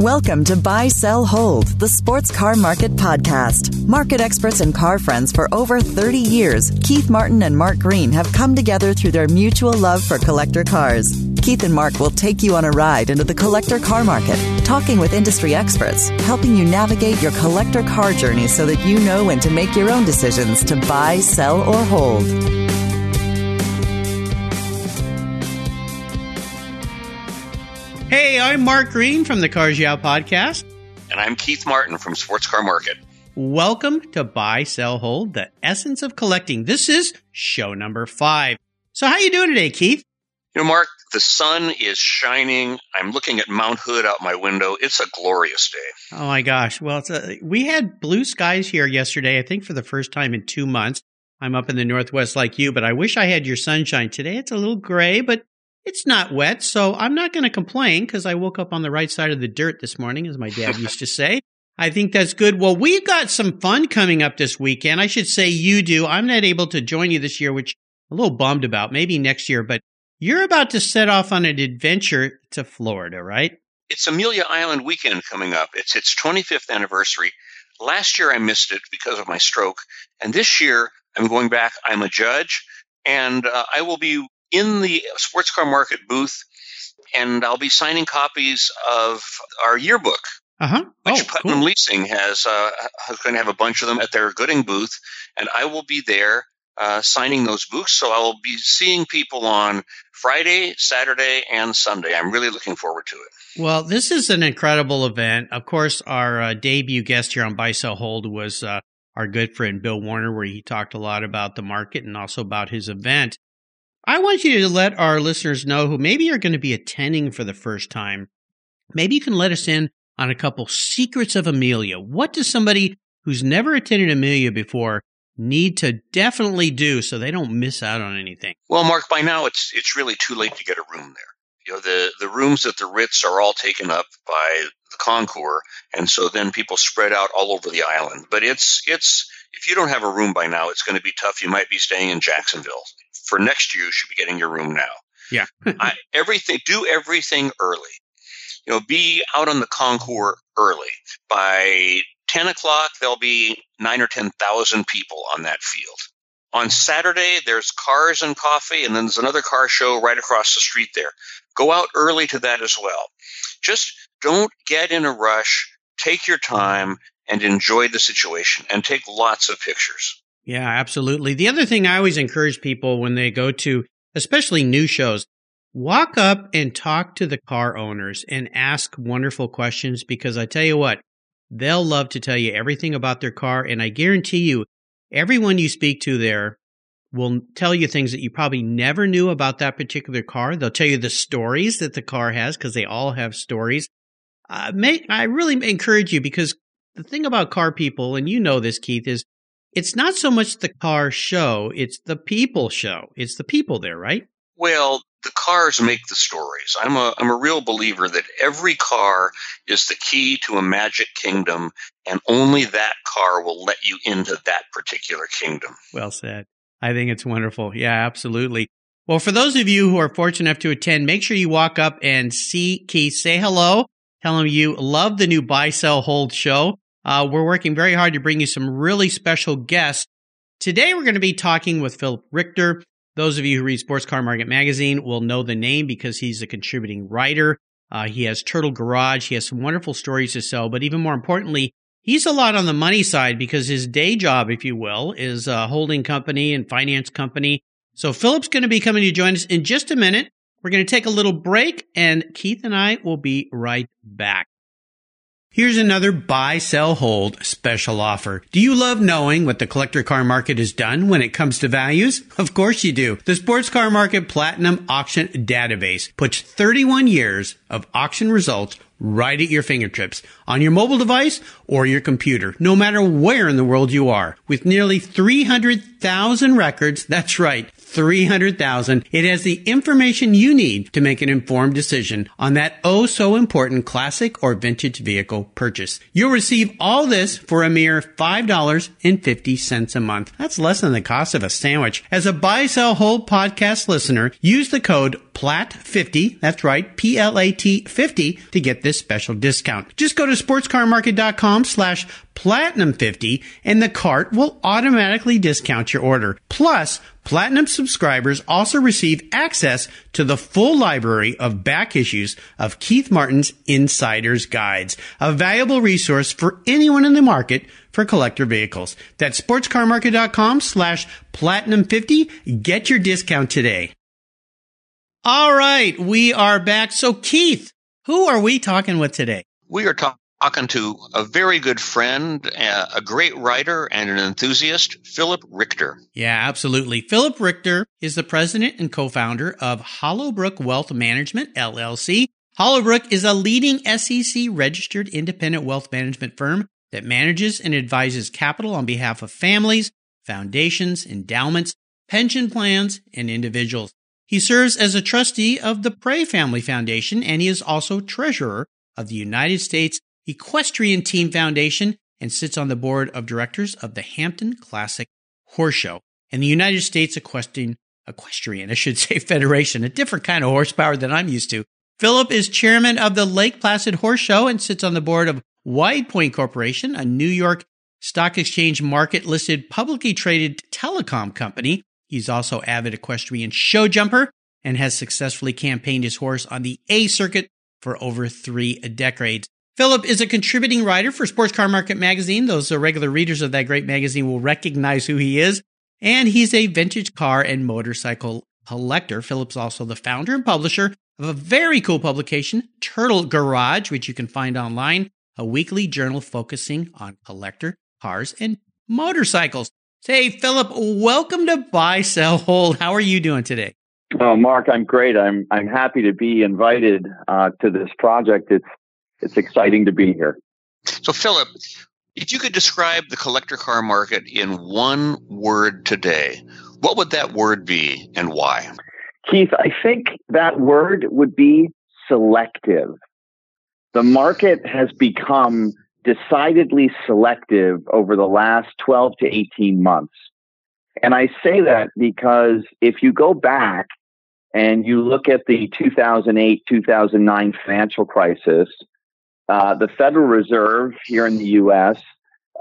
Welcome to Buy, Sell, Hold, the Sports Car Market Podcast. Market experts and car friends for over 30 years, Keith Martin and Mark Green have come together through their mutual love for collector cars. Keith and Mark will take you on a ride into the collector car market, talking with industry experts, helping you navigate your collector car journey so that you know when to make your own decisions to buy, sell, or hold. Hey, I'm Mark Green from the Cars Yeah podcast. And I'm Keith Martin from Sports Car Market. Welcome to Buy, Sell, Hold, the essence of collecting. This is show number five. So how you doing today, Keith? You know, Mark, the sun is shining. I'm looking at Mount Hood out my window. It's a glorious day. Oh my gosh. Well, a, we had blue skies here yesterday, I think for the first time in two months. I'm up in the Northwest like you, but I wish I had your sunshine today. It's a little gray, but it's not wet, so I'm not going to complain because I woke up on the right side of the dirt this morning, as my dad used to say. I think that's good. Well, we've got some fun coming up this weekend. I should say you do. I'm not able to join you this year, which I'm a little bummed about. Maybe next year, but you're about to set off on an adventure to Florida, right? It's Amelia Island weekend coming up. It's its 25th anniversary. Last year I missed it because of my stroke, and this year I'm going back. I'm a judge, and uh, I will be in the sports car market booth, and I'll be signing copies of our yearbook. Uh-huh. Which oh, Putnam cool. Leasing has uh, is going to have a bunch of them at their Gooding booth, and I will be there uh, signing those books. So I will be seeing people on Friday, Saturday, and Sunday. I'm really looking forward to it. Well, this is an incredible event. Of course, our uh, debut guest here on Buy Sell Hold was uh, our good friend Bill Warner, where he talked a lot about the market and also about his event. I want you to let our listeners know who maybe are going to be attending for the first time. Maybe you can let us in on a couple secrets of Amelia. What does somebody who's never attended Amelia before need to definitely do so they don't miss out on anything? Well, Mark, by now it's it's really too late to get a room there. You know, the, the rooms at the Ritz are all taken up by the Concours, and so then people spread out all over the island. But it's it's if you don't have a room by now, it's going to be tough. You might be staying in Jacksonville for next year, you should be getting your room now. Yeah. I, everything, do everything early. You know, be out on the concourse early. By 10 o'clock, there'll be nine or 10,000 people on that field. On Saturday, there's cars and coffee, and then there's another car show right across the street there. Go out early to that as well. Just don't get in a rush. Take your time and enjoy the situation and take lots of pictures. Yeah, absolutely. The other thing I always encourage people when they go to, especially new shows, walk up and talk to the car owners and ask wonderful questions because I tell you what, they'll love to tell you everything about their car. And I guarantee you, everyone you speak to there will tell you things that you probably never knew about that particular car. They'll tell you the stories that the car has because they all have stories. Uh, make, I really encourage you because the thing about car people, and you know this, Keith, is it's not so much the car show, it's the people show. It's the people there, right? Well, the cars make the stories. I'm a I'm a real believer that every car is the key to a magic kingdom and only that car will let you into that particular kingdom. Well said. I think it's wonderful. Yeah, absolutely. Well, for those of you who are fortunate enough to attend, make sure you walk up and see Keith, say hello, tell him you love the new buy, sell, hold show. Uh, we're working very hard to bring you some really special guests. Today, we're going to be talking with Philip Richter. Those of you who read Sports Car Market Magazine will know the name because he's a contributing writer. Uh, he has Turtle Garage. He has some wonderful stories to sell, but even more importantly, he's a lot on the money side because his day job, if you will, is a holding company and finance company. So Philip's going to be coming to join us in just a minute. We're going to take a little break and Keith and I will be right back. Here's another buy, sell, hold special offer. Do you love knowing what the collector car market has done when it comes to values? Of course you do. The Sports Car Market Platinum Auction Database puts 31 years of auction results right at your fingertips on your mobile device or your computer, no matter where in the world you are. With nearly 300,000 records, that's right, 300,000. It has the information you need to make an informed decision on that oh so important classic or vintage vehicle purchase. You'll receive all this for a mere $5.50 a month. That's less than the cost of a sandwich. As a buy, sell, hold podcast listener, use the code PLAT50, that's right, P-L-A-T 50 to get this special discount. Just go to sportscarmarket.com slash platinum 50 and the cart will automatically discount your order. Plus, Platinum subscribers also receive access to the full library of back issues of Keith Martin's Insider's Guides, a valuable resource for anyone in the market for collector vehicles. That's sportscarmarket.com slash platinum 50. Get your discount today. All right, we are back. So Keith, who are we talking with today? We are talking talking to a very good friend, uh, a great writer, and an enthusiast, Philip Richter. Yeah, absolutely. Philip Richter is the president and co founder of Hollowbrook Wealth Management, LLC. Hollowbrook is a leading SEC registered independent wealth management firm that manages and advises capital on behalf of families, foundations, endowments, pension plans, and individuals. He serves as a trustee of the Prey Family Foundation, and he is also treasurer of the United States Equestrian Team Foundation and sits on the board of directors of the Hampton Classic Horse Show and the United States Equestrian, Equestrian, I should say, Federation, a different kind of horsepower than I'm used to. Philip is chairman of the Lake Placid Horse Show and sits on the board of WidePoint Corporation, a New York Stock Exchange market listed publicly traded telecom company. He's also avid equestrian show jumper and has successfully campaigned his horse on the A circuit for over three decades. Philip is a contributing writer for Sports Car Market Magazine. Those are regular readers of that great magazine will recognize who he is. And he's a vintage car and motorcycle collector. Philip's also the founder and publisher of a very cool publication, Turtle Garage, which you can find online, a weekly journal focusing on collector cars and motorcycles. Hey, Philip, welcome to Buy, Sell, Hold. How are you doing today? Oh, Mark, I'm great. I'm I'm happy to be invited uh, to this project. It's it's exciting to be here. So, Philip, if you could describe the collector car market in one word today, what would that word be and why? Keith, I think that word would be selective. The market has become decidedly selective over the last 12 to 18 months. And I say that because if you go back and you look at the 2008 2009 financial crisis, uh, the Federal Reserve here in the U.S.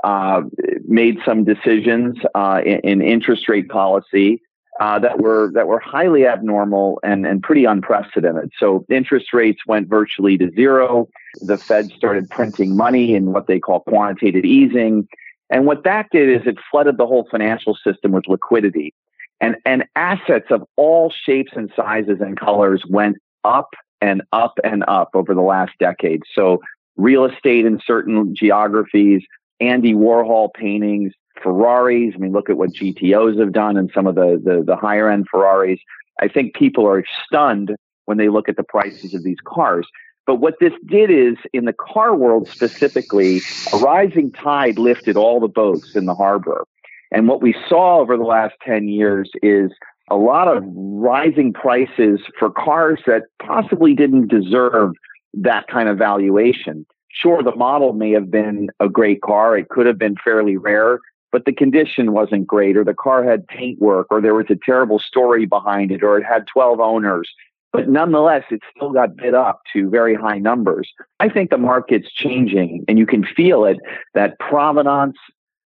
Uh, made some decisions uh, in, in, interest rate policy uh, that were that were highly abnormal and, and pretty unprecedented. So interest rates went virtually to zero. The Fed started printing money in what they call quantitative easing. And what that did is it flooded the whole financial system with liquidity. And, and assets of all shapes and sizes and colors went up and up and up over the last decade. So real estate in certain geographies, Andy Warhol paintings, Ferraris. I mean, look at what GTOs have done and some of the, the, the higher end Ferraris. I think people are stunned when they look at the prices of these cars. But what this did is, in the car world specifically, a rising tide lifted all the boats in the harbor. And what we saw over the last 10 years is a lot of rising prices for cars that possibly didn't deserve that kind of valuation. Sure, the model may have been a great car. It could have been fairly rare, but the condition wasn't great, or the car had paint work, or there was a terrible story behind it, or it had 12 owners. But nonetheless, it still got bid up to very high numbers. I think the market's changing, and you can feel it that provenance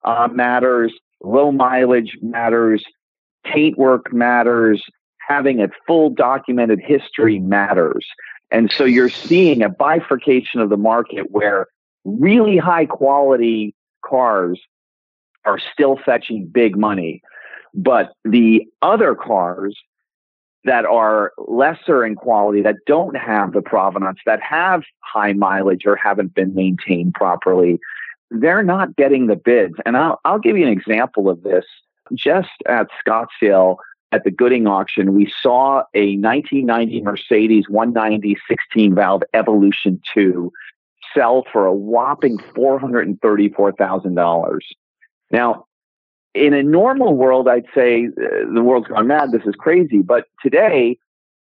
uh, matters, low mileage matters, paint work matters, having a full documented history matters. And so you're seeing a bifurcation of the market where really high quality cars are still fetching big money. But the other cars that are lesser in quality, that don't have the provenance, that have high mileage or haven't been maintained properly, they're not getting the bids. And I'll, I'll give you an example of this. Just at Scottsdale, at the Gooding auction, we saw a 1990 Mercedes 190 16 valve Evolution 2 sell for a whopping $434,000. Now, in a normal world, I'd say uh, the world's gone mad. This is crazy. But today,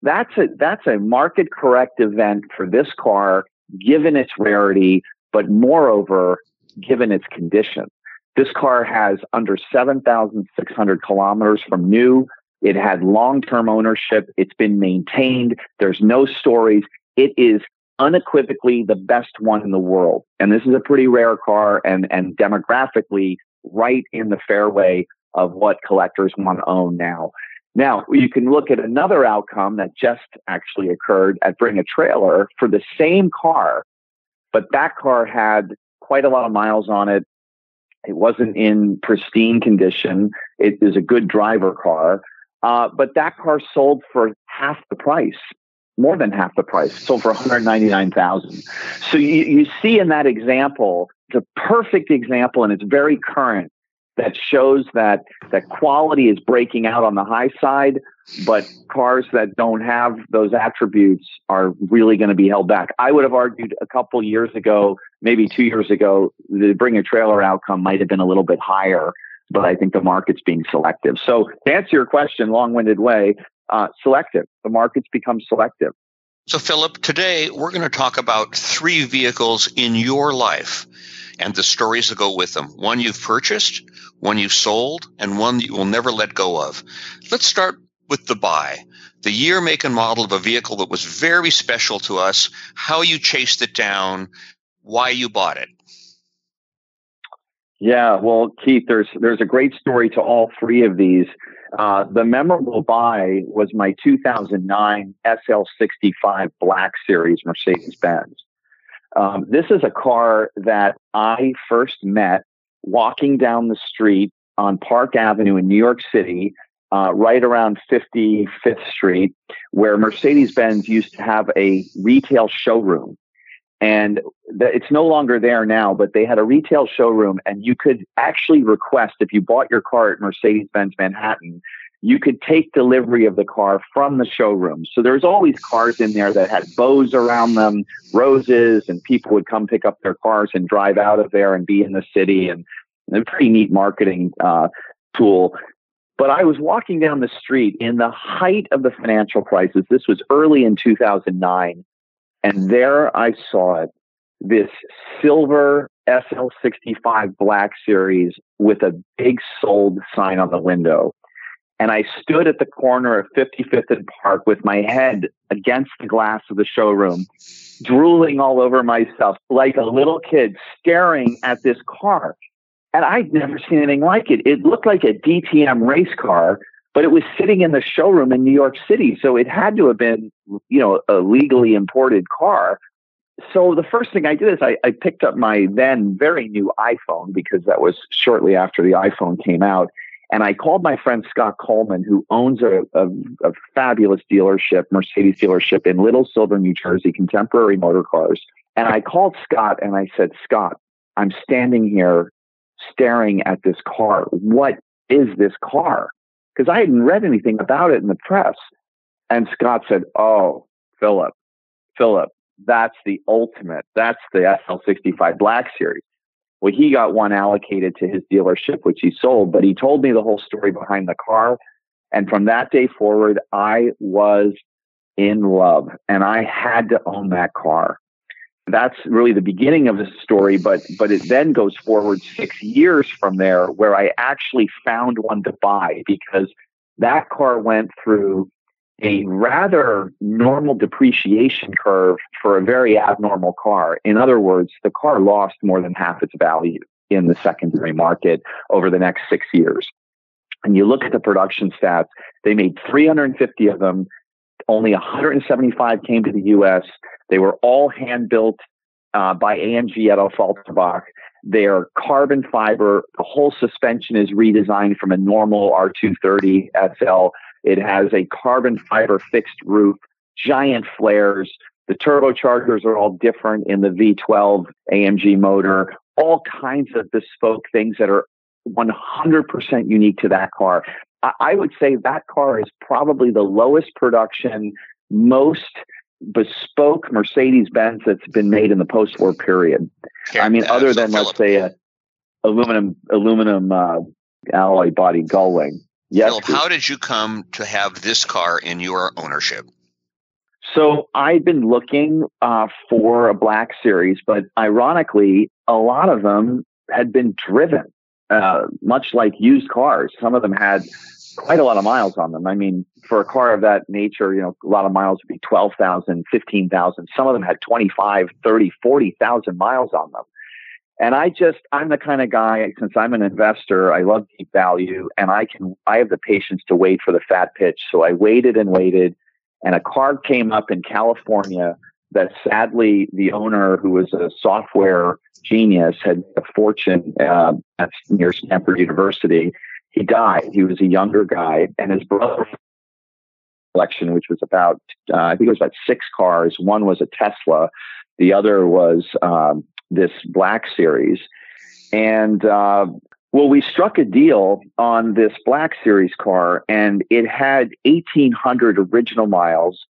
that's a that's a market correct event for this car, given its rarity, but moreover, given its condition. This car has under 7,600 kilometers from new. It had long term ownership. It's been maintained. There's no stories. It is unequivocally the best one in the world. And this is a pretty rare car and, and demographically right in the fairway of what collectors want to own now. Now, you can look at another outcome that just actually occurred at Bring a Trailer for the same car, but that car had quite a lot of miles on it. It wasn't in pristine condition. It is a good driver car. Uh, but that car sold for half the price, more than half the price, sold for 199,000. So you, you see in that example, the perfect example, and it's very current that shows that that quality is breaking out on the high side, but cars that don't have those attributes are really going to be held back. I would have argued a couple years ago, maybe two years ago, the bring a trailer outcome might have been a little bit higher, but I think the market's being selective. So to answer your question, long-winded way, uh, selective. The market's become selective. So, Philip, today we're going to talk about three vehicles in your life and the stories that go with them. One you've purchased, one you've sold, and one you will never let go of. Let's start with the buy. The year, make, and model of a vehicle that was very special to us, how you chased it down, why you bought it. Yeah, well, Keith, there's there's a great story to all three of these. Uh, the memorable buy was my 2009 SL65 Black Series Mercedes Benz. Um, this is a car that I first met walking down the street on Park Avenue in New York City, uh, right around 55th Street, where Mercedes Benz used to have a retail showroom. And it's no longer there now, but they had a retail showroom, and you could actually request if you bought your car at Mercedes Benz Manhattan, you could take delivery of the car from the showroom. So there's always cars in there that had bows around them, roses, and people would come pick up their cars and drive out of there and be in the city. And a pretty neat marketing uh, tool. But I was walking down the street in the height of the financial crisis. This was early in 2009. And there I saw it this silver SL65 Black Series with a big sold sign on the window. And I stood at the corner of 55th and Park with my head against the glass of the showroom, drooling all over myself like a little kid staring at this car. And I'd never seen anything like it. It looked like a DTM race car, but it was sitting in the showroom in New York City. So it had to have been, you know, a legally imported car. So the first thing I did is I, I picked up my then very new iPhone because that was shortly after the iPhone came out and I called my friend Scott Coleman, who owns a, a, a, fabulous dealership, Mercedes dealership in Little Silver, New Jersey, contemporary motor cars. And I called Scott and I said, Scott, I'm standing here staring at this car. What is this car? Because I hadn't read anything about it in the press. And Scott said, Oh, Philip, Philip, that's the ultimate. That's the SL65 Black Series. Well, he got one allocated to his dealership, which he sold, but he told me the whole story behind the car. And from that day forward, I was in love and I had to own that car. That's really the beginning of the story, but, but it then goes forward six years from there where I actually found one to buy because that car went through a rather normal depreciation curve for a very abnormal car. In other words, the car lost more than half its value in the secondary market over the next six years. And you look at the production stats, they made 350 of them. Only 175 came to the US. They were all hand built uh, by AMG at Affalterbach. They are carbon fiber. The whole suspension is redesigned from a normal R230 SL it has a carbon fiber fixed roof, giant flares. The turbochargers are all different in the V12 AMG motor, all kinds of bespoke things that are 100% unique to that car. I would say that car is probably the lowest production, most bespoke Mercedes Benz that's been made in the post war period. I mean, other than, let's say, a aluminum, aluminum, uh, alloy body gullwing. Yes. Philip, how did you come to have this car in your ownership? So I'd been looking uh, for a black series, but ironically, a lot of them had been driven, uh, much like used cars. Some of them had quite a lot of miles on them. I mean, for a car of that nature, you know, a lot of miles would be 12,000, 15,000. Some of them had 25, 30, 40,000 miles on them. And I just, I'm the kind of guy, since I'm an investor, I love deep value and I can, I have the patience to wait for the fat pitch. So I waited and waited and a car came up in California that sadly the owner, who was a software genius, had a fortune uh, at near Stanford University. He died. He was a younger guy, and his brother collection, which was about uh, I think it was about six cars. One was a Tesla, the other was um, this Black Series, and uh, well, we struck a deal on this Black Series car, and it had 1,800 original miles,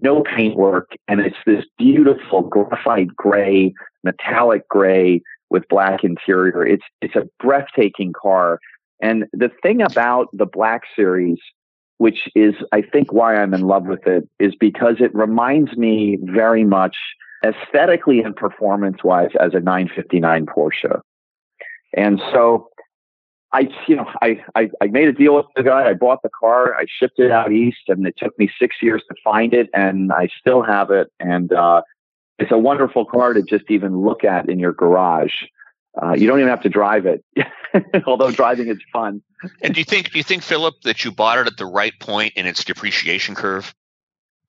no paintwork, and it's this beautiful graphite gray, metallic gray with black interior. It's it's a breathtaking car. And the thing about the Black Series, which is I think why I'm in love with it, is because it reminds me very much aesthetically and performance wise as a 959 Porsche. And so I, you know, I, I, I made a deal with the guy. I bought the car. I shipped it out east, and it took me six years to find it, and I still have it. And uh, it's a wonderful car to just even look at in your garage. Uh, you don't even have to drive it, although driving is fun. And do you think, do you think, Philip, that you bought it at the right point in its depreciation curve?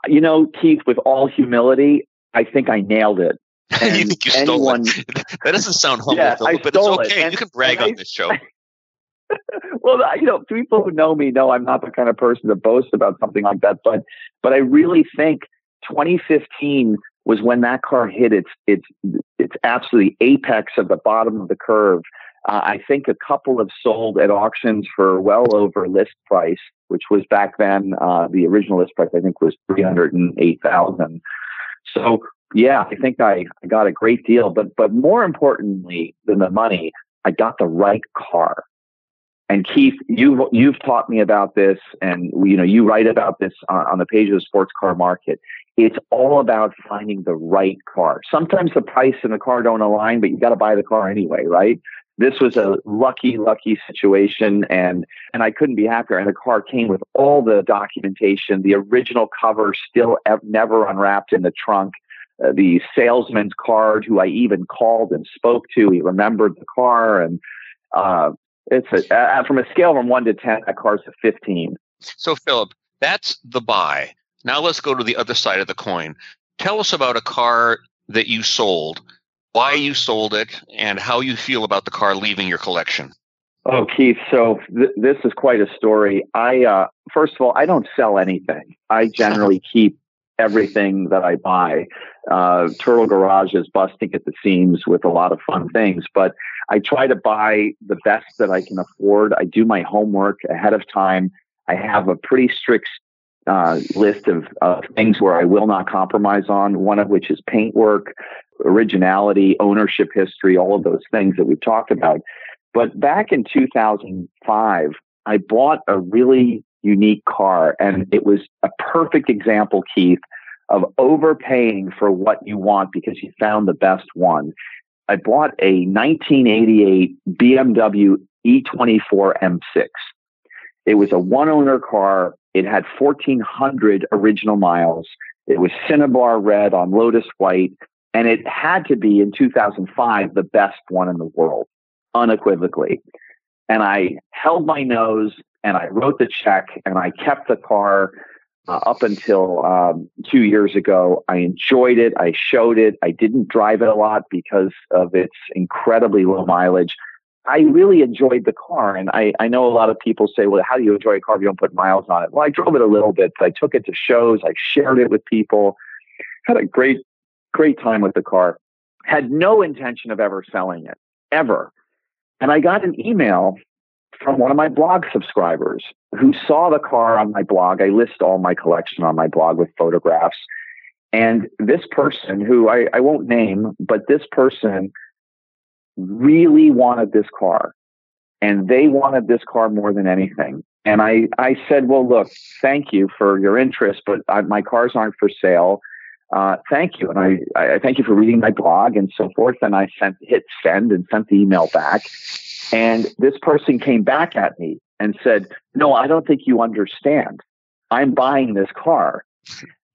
You know, Keith, with all humility, I think I nailed it. you think you anyone, stole it? that doesn't sound humble, yeah, Philip, but it's okay. And, you can brag on I, this show. Well, you know, people who know me know I'm not the kind of person to boast about something like that. But, but I really think 2015 was when that car hit its its its absolutely apex of the bottom of the curve. Uh, I think a couple have sold at auctions for well over list price, which was back then uh, the original list price I think was three hundred and eight thousand. So yeah, I think I, I got a great deal. But but more importantly than the money, I got the right car. And Keith, you've you've taught me about this, and you know you write about this on, on the page of the sports car market. It's all about finding the right car. Sometimes the price and the car don't align, but you got to buy the car anyway, right? This was a lucky, lucky situation, and and I couldn't be happier. And the car came with all the documentation, the original cover still ev- never unwrapped in the trunk. Uh, the salesman's card, who I even called and spoke to, he remembered the car, and uh, it's a, uh, from a scale from one to ten, that car's a fifteen. So Philip, that's the buy. Now let's go to the other side of the coin. Tell us about a car that you sold, why you sold it, and how you feel about the car leaving your collection. Oh, Keith. So th- this is quite a story. I uh, first of all, I don't sell anything. I generally keep everything that I buy. Uh, Turtle Garage is busting at the seams with a lot of fun things, but I try to buy the best that I can afford. I do my homework ahead of time. I have a pretty strict uh, list of, things where I will not compromise on, one of which is paintwork, originality, ownership history, all of those things that we've talked about. But back in 2005, I bought a really unique car, and it was a perfect example, Keith, of overpaying for what you want because you found the best one. I bought a 1988 BMW E24 M6. It was a one owner car. It had 1400 original miles. It was Cinnabar red on Lotus white. And it had to be in 2005 the best one in the world, unequivocally. And I held my nose and I wrote the check and I kept the car uh, up until um, two years ago. I enjoyed it. I showed it. I didn't drive it a lot because of its incredibly low mileage. I really enjoyed the car. And I, I know a lot of people say, well, how do you enjoy a car if you don't put miles on it? Well, I drove it a little bit. I took it to shows. I shared it with people. Had a great, great time with the car. Had no intention of ever selling it, ever. And I got an email from one of my blog subscribers who saw the car on my blog. I list all my collection on my blog with photographs. And this person, who I, I won't name, but this person really wanted this car. and they wanted this car more than anything. And I, I said, well, look, thank you for your interest, but I, my cars aren't for sale. Uh, thank you. And I, I thank you for reading my blog and so forth. And I sent, hit send and sent the email back. And this person came back at me and said, no, I don't think you understand. I'm buying this car.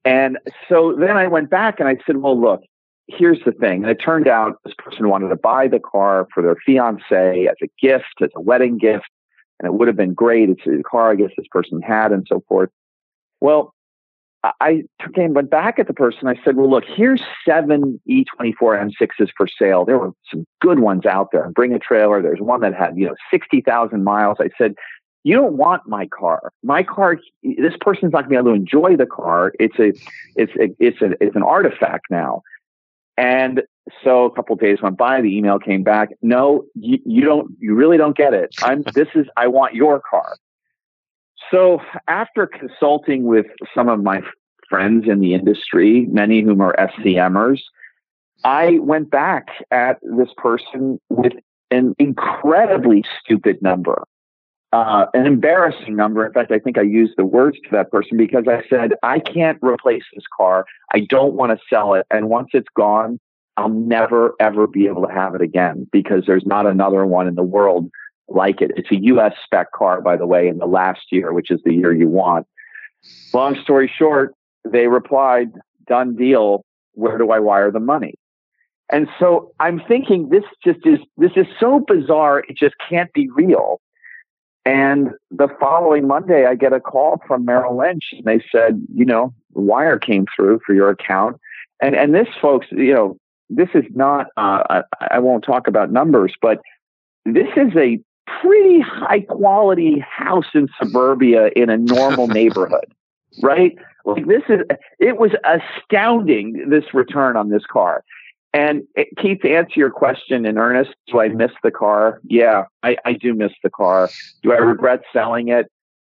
And so then I went back and I said, well, look, here's the thing. And it turned out this person wanted to buy the car for their fiance as a gift, as a wedding gift. And it would have been great. It's a car I guess this person had and so forth. Well, I again went back at the person. I said, well, look, here's seven E24 M6s for sale. There were some good ones out there. Bring a trailer. There's one that had, you know, 60,000 miles. I said, you don't want my car. My car, this person's not going to be able to enjoy the car. It's a, it's a, it's a, it's an artifact now. And so a couple days went by. The email came back. No, you, you don't. You really don't get it. I'm. This is. I want your car. So after consulting with some of my friends in the industry, many of whom are SCMers, I went back at this person with an incredibly stupid number, uh, an embarrassing number. In fact, I think I used the words to that person because I said, I can't replace this car. I don't want to sell it. And once it's gone, I'll never, ever be able to have it again because there's not another one in the world like it. It's a US spec car, by the way, in the last year, which is the year you want. Long story short, they replied, done deal. Where do I wire the money? And so I'm thinking this just is, this is so bizarre. It just can't be real. And the following Monday, I get a call from Merrill Lynch and they said, you know, wire came through for your account. And, and this folks, you know, this is not, uh, I, I won't talk about numbers, but this is a pretty high quality house in suburbia in a normal neighborhood, right? Like this is, it was astounding, this return on this car. And it, eh, Keith, to answer your question in earnest, do I miss the car? Yeah, I, I do miss the car. Do I regret selling it?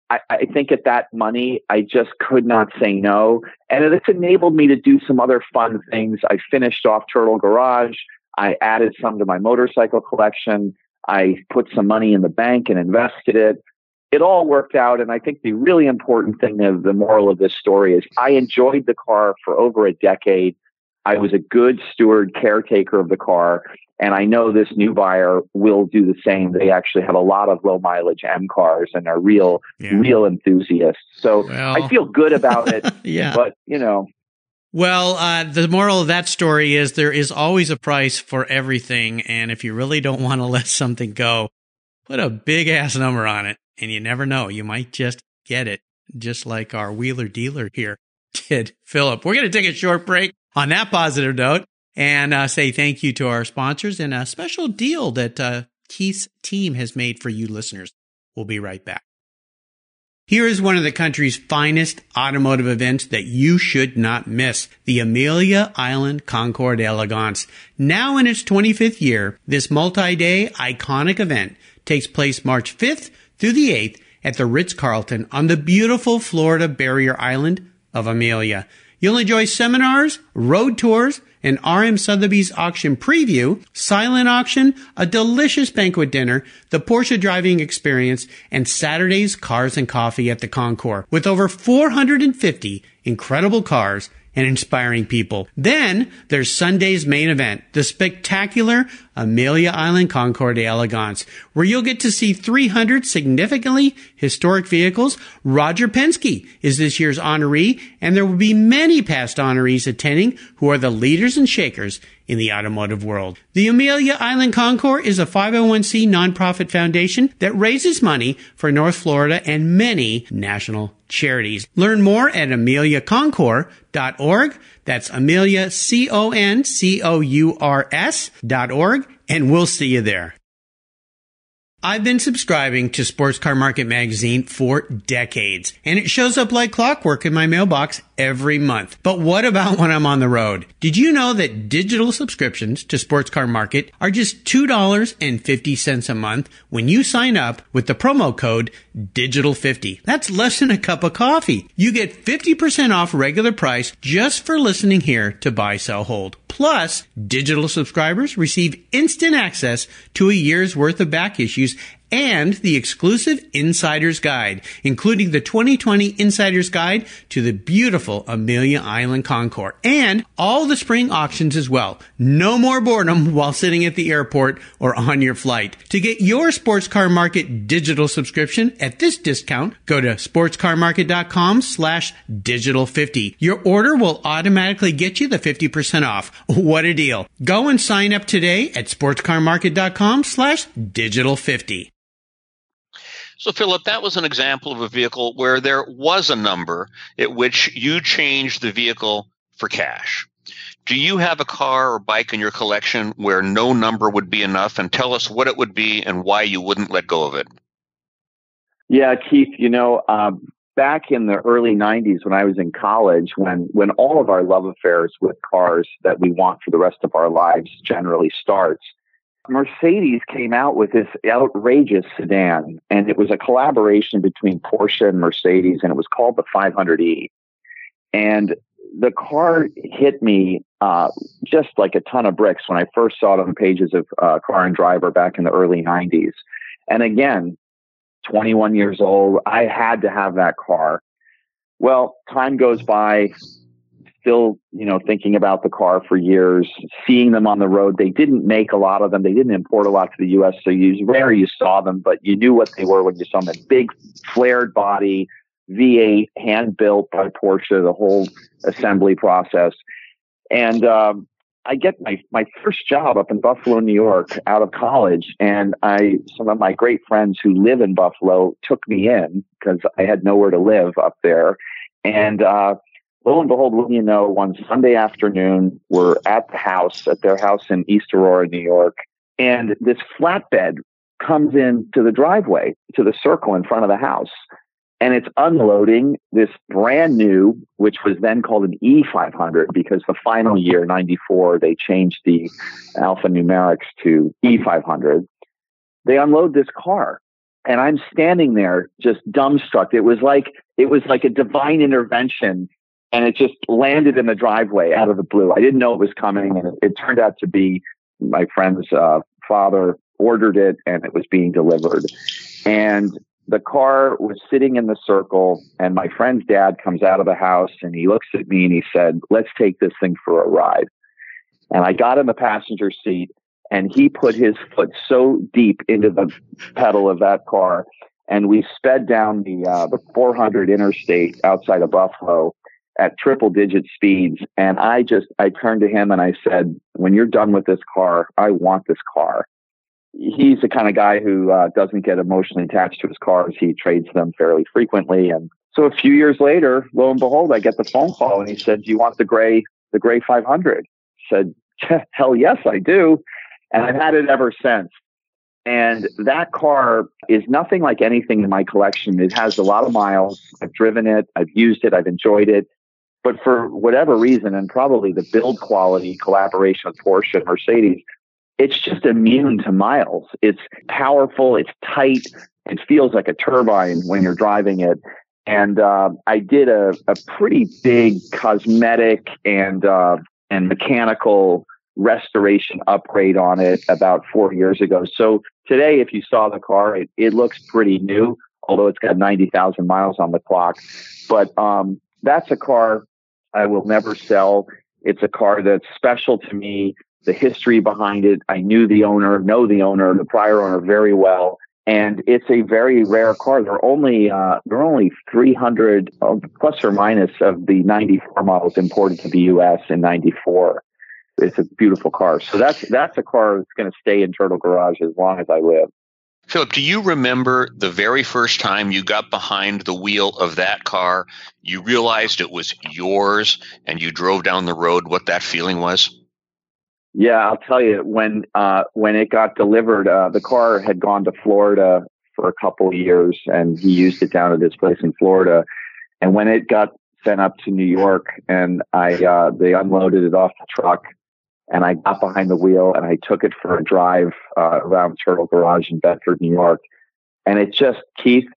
I, I think at that money, I just could not say no. And it's enabled me to do some other fun things. I finished off Turtle Garage. I added some to my motorcycle collection. I put some money in the bank and invested it. It all worked out. And I think the really important thing of the moral of this story is I enjoyed the car for over a decade. I was a good steward caretaker of the car. And I know this new buyer will do the same. They actually have a lot of low mileage M cars and are real, yeah. real enthusiasts. So well. I feel good about it. yeah. But, you know, well, uh, the moral of that story is there is always a price for everything. And if you really don't want to let something go, put a big ass number on it. And you never know. You might just get it, just like our wheeler dealer here did, Philip. We're going to take a short break on that positive note and uh, say thank you to our sponsors and a special deal that uh, Keith's team has made for you listeners. We'll be right back. Here is one of the country's finest automotive events that you should not miss. The Amelia Island Concours Elegance. Now in its 25th year, this multi-day iconic event takes place March 5th through the 8th at the Ritz-Carlton on the beautiful Florida barrier island of Amelia. You'll enjoy seminars, road tours, an RM Sotheby's auction preview, silent auction, a delicious banquet dinner, the Porsche driving experience, and Saturday's cars and coffee at the Concours. With over 450 incredible cars and inspiring people. Then there's Sunday's main event, the spectacular Amelia Island Concours d'Elegance, where you'll get to see 300 significantly historic vehicles. Roger Penske is this year's honoree, and there will be many past honorees attending who are the leaders and shakers in the automotive world. The Amelia Island Concours is a 501c nonprofit foundation that raises money for North Florida and many national charities. Learn more at ameliaconcours.org. That's Amelia, C-O-N-C-O-U-R-S dot org, and we'll see you there. I've been subscribing to Sports Car Market Magazine for decades, and it shows up like clockwork in my mailbox every month. But what about when I'm on the road? Did you know that digital subscriptions to Sports Car Market are just $2.50 a month when you sign up with the promo code DIGITAL50? That's less than a cup of coffee. You get 50% off regular price just for listening here to Buy, Sell, Hold. Plus, digital subscribers receive instant access to a year's worth of back issues and the exclusive Insider's Guide, including the 2020 Insider's Guide to the beautiful Amelia Island Concours, and all the spring auctions as well. No more boredom while sitting at the airport or on your flight. To get your Sports Car Market digital subscription at this discount, go to sportscarmarket.com slash digital 50. Your order will automatically get you the 50% off. What a deal. Go and sign up today at sportscarmarket.com slash digital 50. So, Philip, that was an example of a vehicle where there was a number at which you changed the vehicle for cash. Do you have a car or bike in your collection where no number would be enough? And tell us what it would be and why you wouldn't let go of it. Yeah, Keith, you know, um, back in the early 90s when I was in college, when, when all of our love affairs with cars that we want for the rest of our lives generally starts, Mercedes came out with this outrageous sedan, and it was a collaboration between Porsche and Mercedes, and it was called the 500e. And the car hit me uh, just like a ton of bricks when I first saw it on the pages of uh, Car and Driver back in the early 90s. And again, 21 years old, I had to have that car. Well, time goes by, still, you know, thinking about the car for years, seeing them on the road. They didn't make a lot of them. They didn't import a lot to the U.S. So you rare you saw them, but you knew what they were when you saw them. Big flared body, V8, hand built by Porsche, the whole assembly process. And um, I get my my first job up in Buffalo, New York, out of college, and I some of my great friends who live in Buffalo took me in because I had nowhere to live up there, and uh, lo and behold, wouldn't you know, one Sunday afternoon, we're at the house, at their house in East Aurora, New York, and this flatbed comes in to the driveway, to the circle in front of the house. And it's unloading this brand new, which was then called an E500 because the final year, 94, they changed the alphanumerics to E500. They unload this car and I'm standing there just dumbstruck. It was like, it was like a divine intervention and it just landed in the driveway out of the blue. I didn't know it was coming, and it, it turned out to be my friend's uh, father ordered it, and it was being delivered. And the car was sitting in the circle, and my friend's dad comes out of the house, and he looks at me and he said, "Let's take this thing for a ride." And I got in the passenger seat, and he put his foot so deep into the pedal of that car, and we sped down the uh, the 400 interstate outside of Buffalo at triple digit speeds. And I just, I turned to him and I said, when you're done with this car, I want this car. He's the kind of guy who uh, doesn't get emotionally attached to his cars. He trades them fairly frequently. And so a few years later, lo and behold, I get the phone call and he said, do you want the gray, the gray 500? I said, hell yes, I do. And I've had it ever since. And that car is nothing like anything in my collection. It has a lot of miles. I've driven it. I've used it. I've enjoyed it. But for whatever reason, and probably the build quality collaboration with Porsche and Mercedes, it's just immune to miles. It's powerful, it's tight, it feels like a turbine when you're driving it. And uh, I did a, a pretty big cosmetic and uh, and mechanical restoration upgrade on it about four years ago. So today, if you saw the car, it, it looks pretty new, although it's got 90,000 miles on the clock. But um, that's a car I will never sell. It's a car that's special to me. The history behind it, I knew the owner, know the owner, the prior owner very well, and it's a very rare car. There are only uh, there are only 300 uh, plus or minus of the 94 models imported to the U.S. in 94. It's a beautiful car. So that's that's a car that's going to stay in Turtle Garage as long as I live. Philip, do you remember the very first time you got behind the wheel of that car? You realized it was yours and you drove down the road, what that feeling was? Yeah, I'll tell you when uh, when it got delivered, uh, the car had gone to Florida for a couple of years, and he used it down at his place in Florida. And when it got sent up to New York, and I uh, they unloaded it off the truck, and I got behind the wheel and I took it for a drive uh, around Turtle Garage in Bedford, New York. And it just, Keith,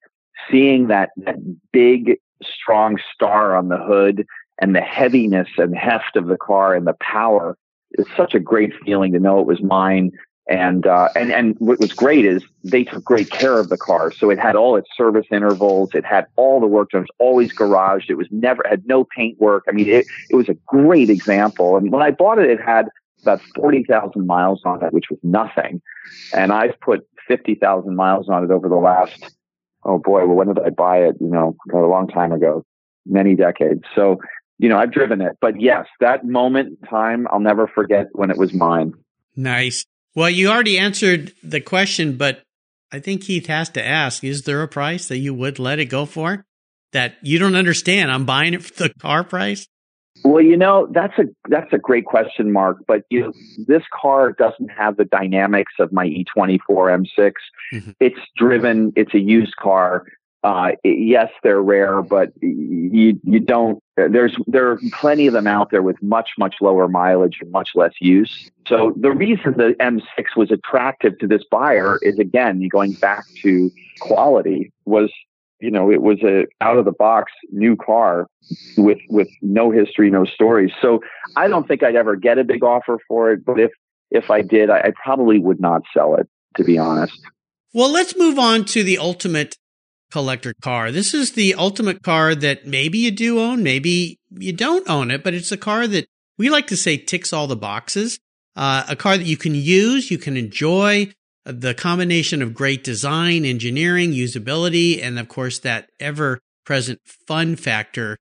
seeing that, that big, strong star on the hood and the heaviness and heft of the car and the power, it's such a great feeling to know it was mine. And, uh, and, and what was great is they took great care of the car. So it had all its service intervals. It had all the work done. It was always garaged. It was never, had no paint work. I mean, it, it was a great example. And when I bought it, it had about 40,000 miles on it, which was nothing. And I've put 50,000 miles on it over the last, oh boy, well, when did I buy it? You know, a long time ago, many decades. So, you know, I've driven it, but yes, that moment in time, I'll never forget when it was mine. Nice. Well, you already answered the question, but I think Keith has to ask, is there a price that you would let it go for that you don't understand? I'm buying it for the car price. Well, you know, that's a that's a great question, Mark. But you know, this car doesn't have the dynamics of my E24 M6. Mm-hmm. It's driven. It's a used car. Uh, yes, they're rare, but you you don't. There's there are plenty of them out there with much much lower mileage and much less use. So the reason the M6 was attractive to this buyer is again going back to quality was you know it was a out of the box new car with with no history, no stories. So I don't think I'd ever get a big offer for it, but if if I did, I, I probably would not sell it to be honest. Well, let's move on to the ultimate collector car. This is the ultimate car that maybe you do own, maybe you don't own it, but it's a car that we like to say ticks all the boxes. Uh, a car that you can use, you can enjoy the combination of great design, engineering, usability, and of course that ever present fun factor.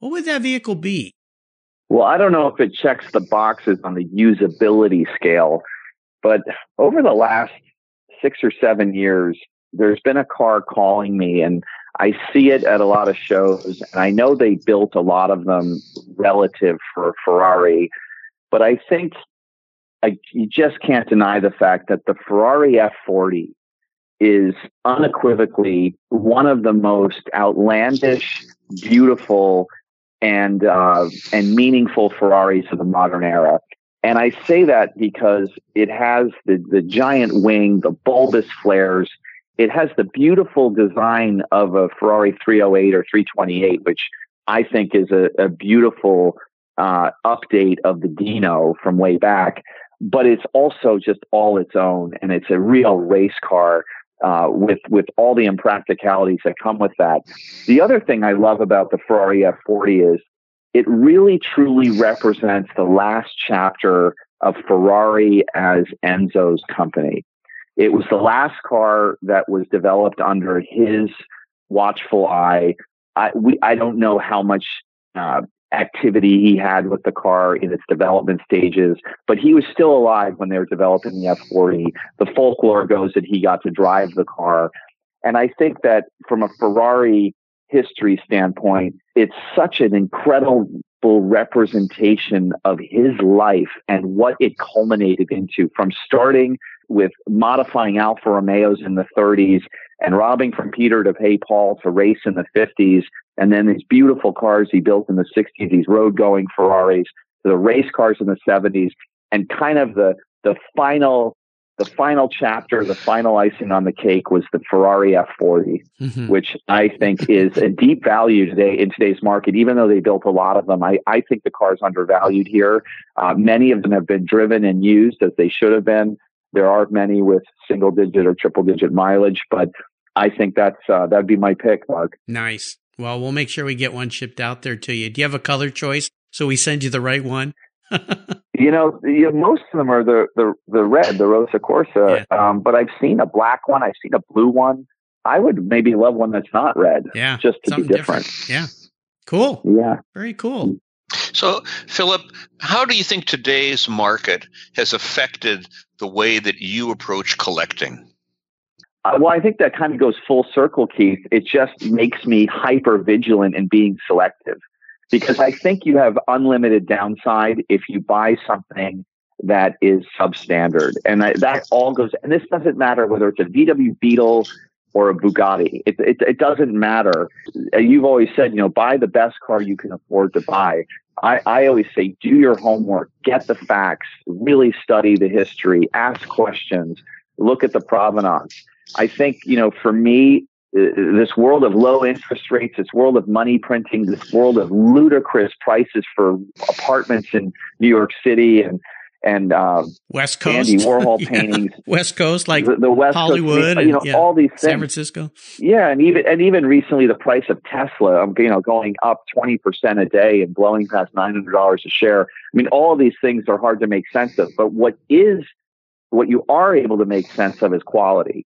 What would that vehicle be? Well, I don't know if it checks the boxes on the usability scale, but over the last six or seven years, there's been a car calling me and I see it at a lot of shows and I know they built a lot of them relative for Ferrari, but I think I, you just can't deny the fact that the Ferrari F40 is unequivocally one of the most outlandish, beautiful, and uh, and meaningful Ferraris of the modern era. And I say that because it has the the giant wing, the bulbous flares, it has the beautiful design of a Ferrari 308 or 328, which I think is a, a beautiful uh, update of the Dino from way back. But it's also just all its own, and it's a real race car uh, with with all the impracticalities that come with that. The other thing I love about the Ferrari F40 is it really truly represents the last chapter of Ferrari as Enzo's company. It was the last car that was developed under his watchful eye. I, we, I don't know how much uh, activity he had with the car in its development stages, but he was still alive when they were developing the F40. The folklore goes that he got to drive the car. And I think that from a Ferrari history standpoint, it's such an incredible representation of his life and what it culminated into from starting with modifying Alfa Romeos in the 30s and robbing from Peter to pay Paul to race in the 50s. And then these beautiful cars he built in the 60s, these road going Ferraris, to the race cars in the 70s, and kind of the, the final the final chapter, the final icing on the cake was the Ferrari F40, mm-hmm. which I think is a deep value today in today's market. Even though they built a lot of them, I, I think the car is undervalued here. Uh, many of them have been driven and used as they should have been. There are many with single digit or triple digit mileage, but I think that's uh, that'd be my pick, Mark. Nice. Well, we'll make sure we get one shipped out there to you. Do you have a color choice so we send you the right one? you, know, you know, most of them are the the, the red, the Rosso Corsa. Yeah. Um, but I've seen a black one. I've seen a blue one. I would maybe love one that's not red. Yeah, just to be different. different. Yeah, cool. Yeah, very cool. So, Philip, how do you think today's market has affected the way that you approach collecting? Uh, well, I think that kind of goes full circle, Keith. It just makes me hyper vigilant in being selective because I think you have unlimited downside if you buy something that is substandard. And that, that all goes, and this doesn't matter whether it's a VW Beetle or a Bugatti. It, it, it doesn't matter. You've always said, you know, buy the best car you can afford to buy. I, I always say, do your homework, get the facts, really study the history, ask questions, look at the provenance. I think, you know, for me, uh, this world of low interest rates, this world of money printing, this world of ludicrous prices for apartments in New York City and and uh, West Coast, Andy Warhol Yeah. paintings. West Coast, like the, the West Hollywood, Coast, you know, and, yeah, all these things. San Francisco. Yeah, and even and even recently, the price of Tesla, um, you know, going up twenty percent a day and blowing past nine hundred dollars a share. I mean, all of these things are hard to make sense of. But what is what you are able to make sense of is quality,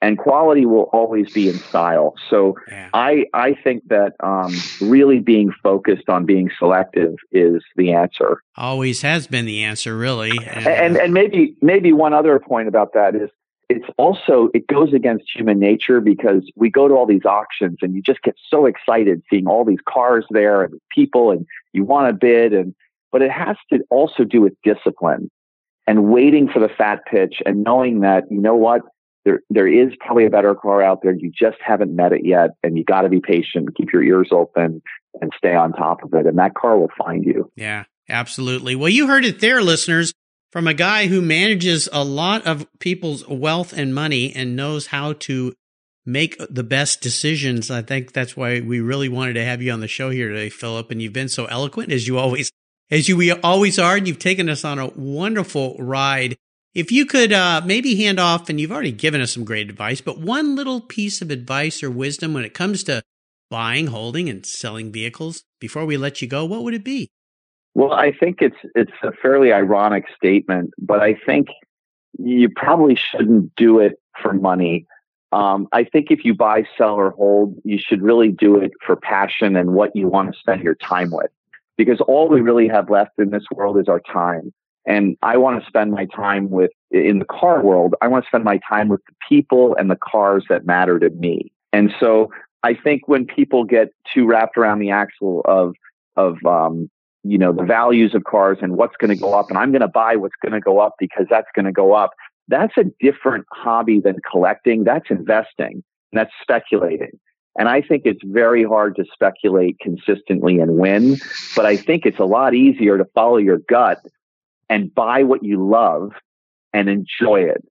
and quality will always be in style. So Yeah. I I think that um, really being focused on being selective is the answer. Always has been the answer, really. And, And and maybe maybe one other point about that is it's also it goes against human nature because we go to all these auctions and you just get so excited seeing all these cars there and people and you want to bid and but it has to also do with discipline and waiting for the fat pitch and knowing that you know what there there is probably a better car out there you just haven't met it yet and you got to be patient keep your ears open and stay on top of it and that car will find you Yeah, absolutely. Well, you heard it there, listeners, from a guy who manages a lot of people's wealth and money and knows how to make the best decisions. I think that's why we really wanted to have you on the show here today, Philip. And you've been so eloquent as you always, as you we always are. And you've taken us on a wonderful ride. If you could uh, maybe hand off, and you've already given us some great advice, but one little piece of advice or wisdom when it comes to buying, holding, and selling vehicles before we let you go, what would it be? Well, I think it's it's a fairly ironic statement, but I think you probably shouldn't do it for money. Um, I think if you buy, sell, or hold, you should really do it for passion and what you want to spend your time with. Because all we really have left in this world is our time. And I want to spend my time with, in the car world, I want to spend my time with the people and the cars that matter to me. And so I think when people get too wrapped around the axle of, of, um, you know, the values of cars and what's going to go up and I'm going to buy what's going to go up because that's going to go up. That's a different hobby than collecting. That's investing and that's speculating. And I think it's very hard to speculate consistently and win, but I think it's a lot easier to follow your gut and buy what you love and enjoy it.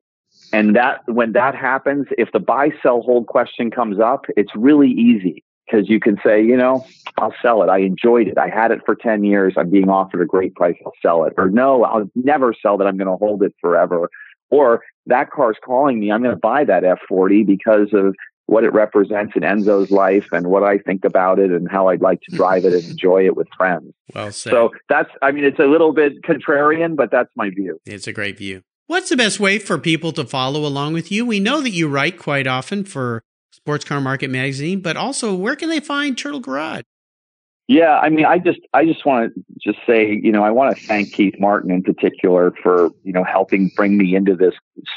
And that, when that happens, if the buy, sell, hold question comes up, it's really easy because you can say, you know, I'll sell it. I enjoyed it. I had it for 10 years. I'm being offered a great price. I'll sell it. Or no, I'll never sell that. I'm going to hold it forever. Or that car's calling me. I'm going to buy that F40 because of what it represents in Enzo's life and what I think about it and how I'd like to drive it and enjoy it with friends. Well said. So that's, I mean, it's a little bit contrarian, but that's my view. It's a great view. What's the best way for people to follow along with you? We know that you write quite often for Sports Car Market Magazine, but also where can they find Turtle Garage? Yeah, I mean, I just, I just want to just say, you know, I want to thank Keith Martin in particular for, you know, helping bring me into this,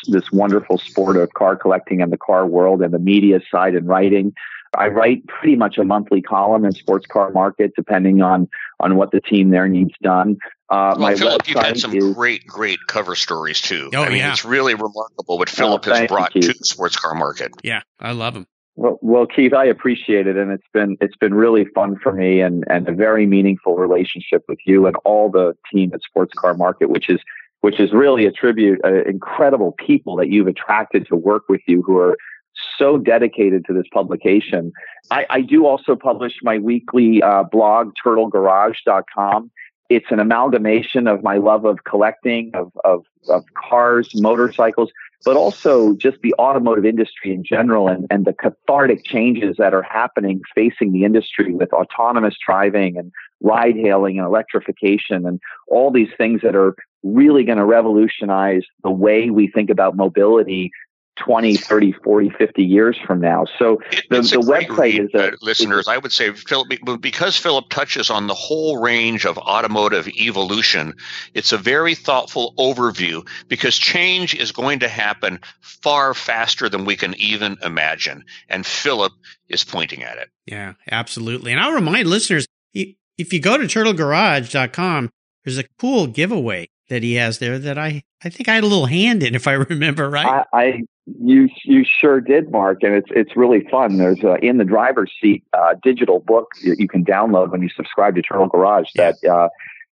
this wonderful sport of car collecting and the car world and the media side and writing. I write pretty much a monthly column in Sports Car Market, depending on on what the team there needs done. Uh, Well, my Philip, you've had some is- great, great cover stories too. Oh, I mean, yeah. it's really remarkable what Philip has thank you, brought to the sports car market. Yeah, I love them. Well, well, Keith, I appreciate it, and it's been it's been really fun for me, and and a very meaningful relationship with you and all the team at Sports Car Market, which is which is really a tribute, uh, incredible people that you've attracted to work with you who are so dedicated to this publication. I, I do also publish my weekly uh, blog, turtlegarage.com. It's an amalgamation of my love of collecting, of, of, of cars, motorcycles, but also just the automotive industry in general and, and the cathartic changes that are happening facing the industry with autonomous driving and ride hailing and electrification and all these things that are really going to revolutionize the way we think about mobility 20, 30, 40, 50 years from now. So the, it's a the great website read, is a, uh, listeners. I would say Philip, because Philip touches on the whole range of automotive evolution. It's a very thoughtful overview because change is going to happen far faster than we can even imagine, and Philip is pointing at it. Yeah, absolutely. And I'll remind listeners if you go to turtlegarage.com, there's a cool giveaway that he has there that I, I think I had a little hand in, if I remember right. I, I you you sure did, Mark, and it's it's really fun. There's a in the driver's seat uh, digital book that you can download when you subscribe to Turtle Garage. That uh,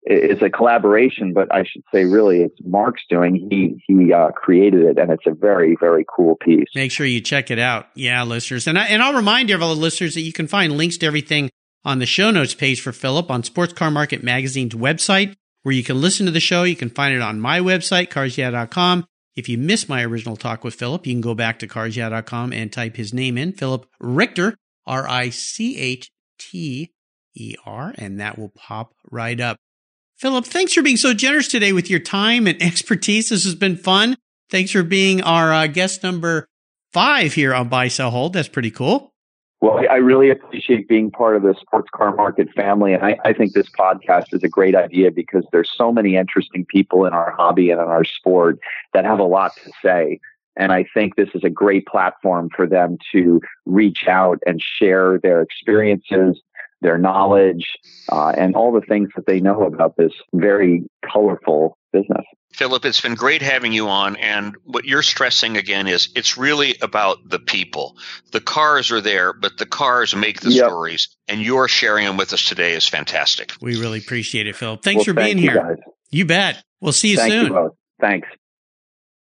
is a collaboration, but I should say really it's Mark's doing. He he uh, created it, and it's a very very cool piece. Make sure you check it out. Yeah, listeners. And, I, and I'll remind you of all the listeners that you can find links to everything on the show notes page for Philip on Sports Car Market Magazine's website, where you can listen to the show. You can find it on my website, carsyeah.com. If you missed my original talk with Philip, you can go back to carsyeah.com and type his name in, Philip Richter, R I C H T E R, and that will pop right up. Philip, thanks for being so generous today with your time and expertise. This has been fun. Thanks for being our uh, guest number five here on Buy Sell Hold. That's pretty cool. Well, I really appreciate being part of the sports car market family. And I, I, think this podcast is a great idea because there's so many interesting people in our hobby and in our sport that have a lot to say. And I think this is a great platform for them to reach out and share their experiences, their knowledge, uh, and all the things that they know about this very colorful business. Philip, it's been great having you on. And what you're stressing again is it's really about the people. The cars are there, but the cars make the yep. stories. And you're sharing them with us today is fantastic. We really appreciate it, Philip. Thanks well, for being here. Guys. You bet. We'll see you Thank soon. You both. Thanks.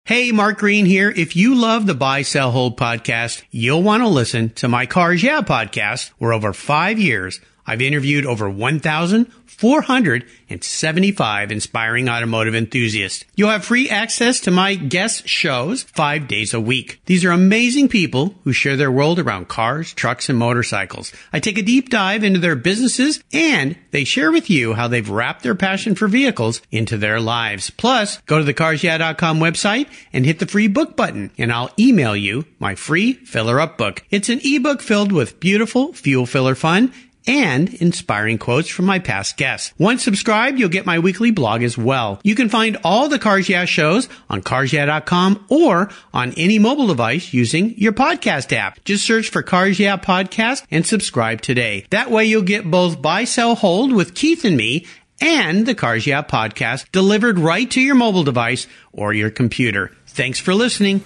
Hey, Mark Green here. If you love the Buy, Sell, Hold podcast, you'll want to listen to my Cars Yeah podcast, where over five years, I've interviewed over 1,475 inspiring automotive enthusiasts. You'll have free access to my guest shows five days a week. These are amazing people who share their world around cars, trucks, and motorcycles. I take a deep dive into their businesses and they share with you how they've wrapped their passion for vehicles into their lives. Plus, go to the carsyeah.com website and hit the free book button and I'll email you my free filler up book. It's an ebook filled with beautiful fuel filler fun and inspiring quotes from my past guests. Once subscribed, you'll get my weekly blog as well. You can find all the Cars Yeah shows on carsyeah.com or on any mobile device using your podcast app. Just search for Cars Yeah Podcast and subscribe today. That way you'll get both Buy, Sell, Hold with Keith and me and the Cars Yeah podcast delivered right to your mobile device or your computer. Thanks for listening.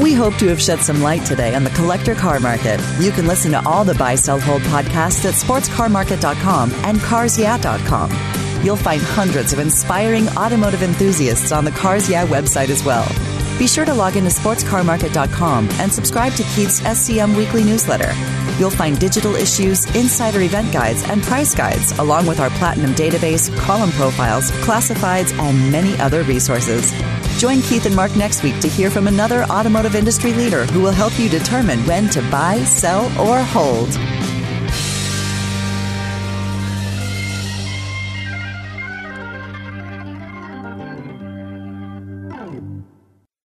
We hope to have shed some light today on the collector car market. You can listen to all the Buy, Sell, Hold podcasts at sportscarmarket.com and carsyeah.com. You'll find hundreds of inspiring automotive enthusiasts on the Cars Yeah website as well. Be sure to log into sportscarmarket.com and subscribe to Keith's SCM weekly newsletter. You'll find digital issues, insider event guides, and price guides, along with our platinum database, column profiles, classifieds, and many other resources. Join Keith and Mark next week to hear from another automotive industry leader who will help you determine when to buy, sell, or hold.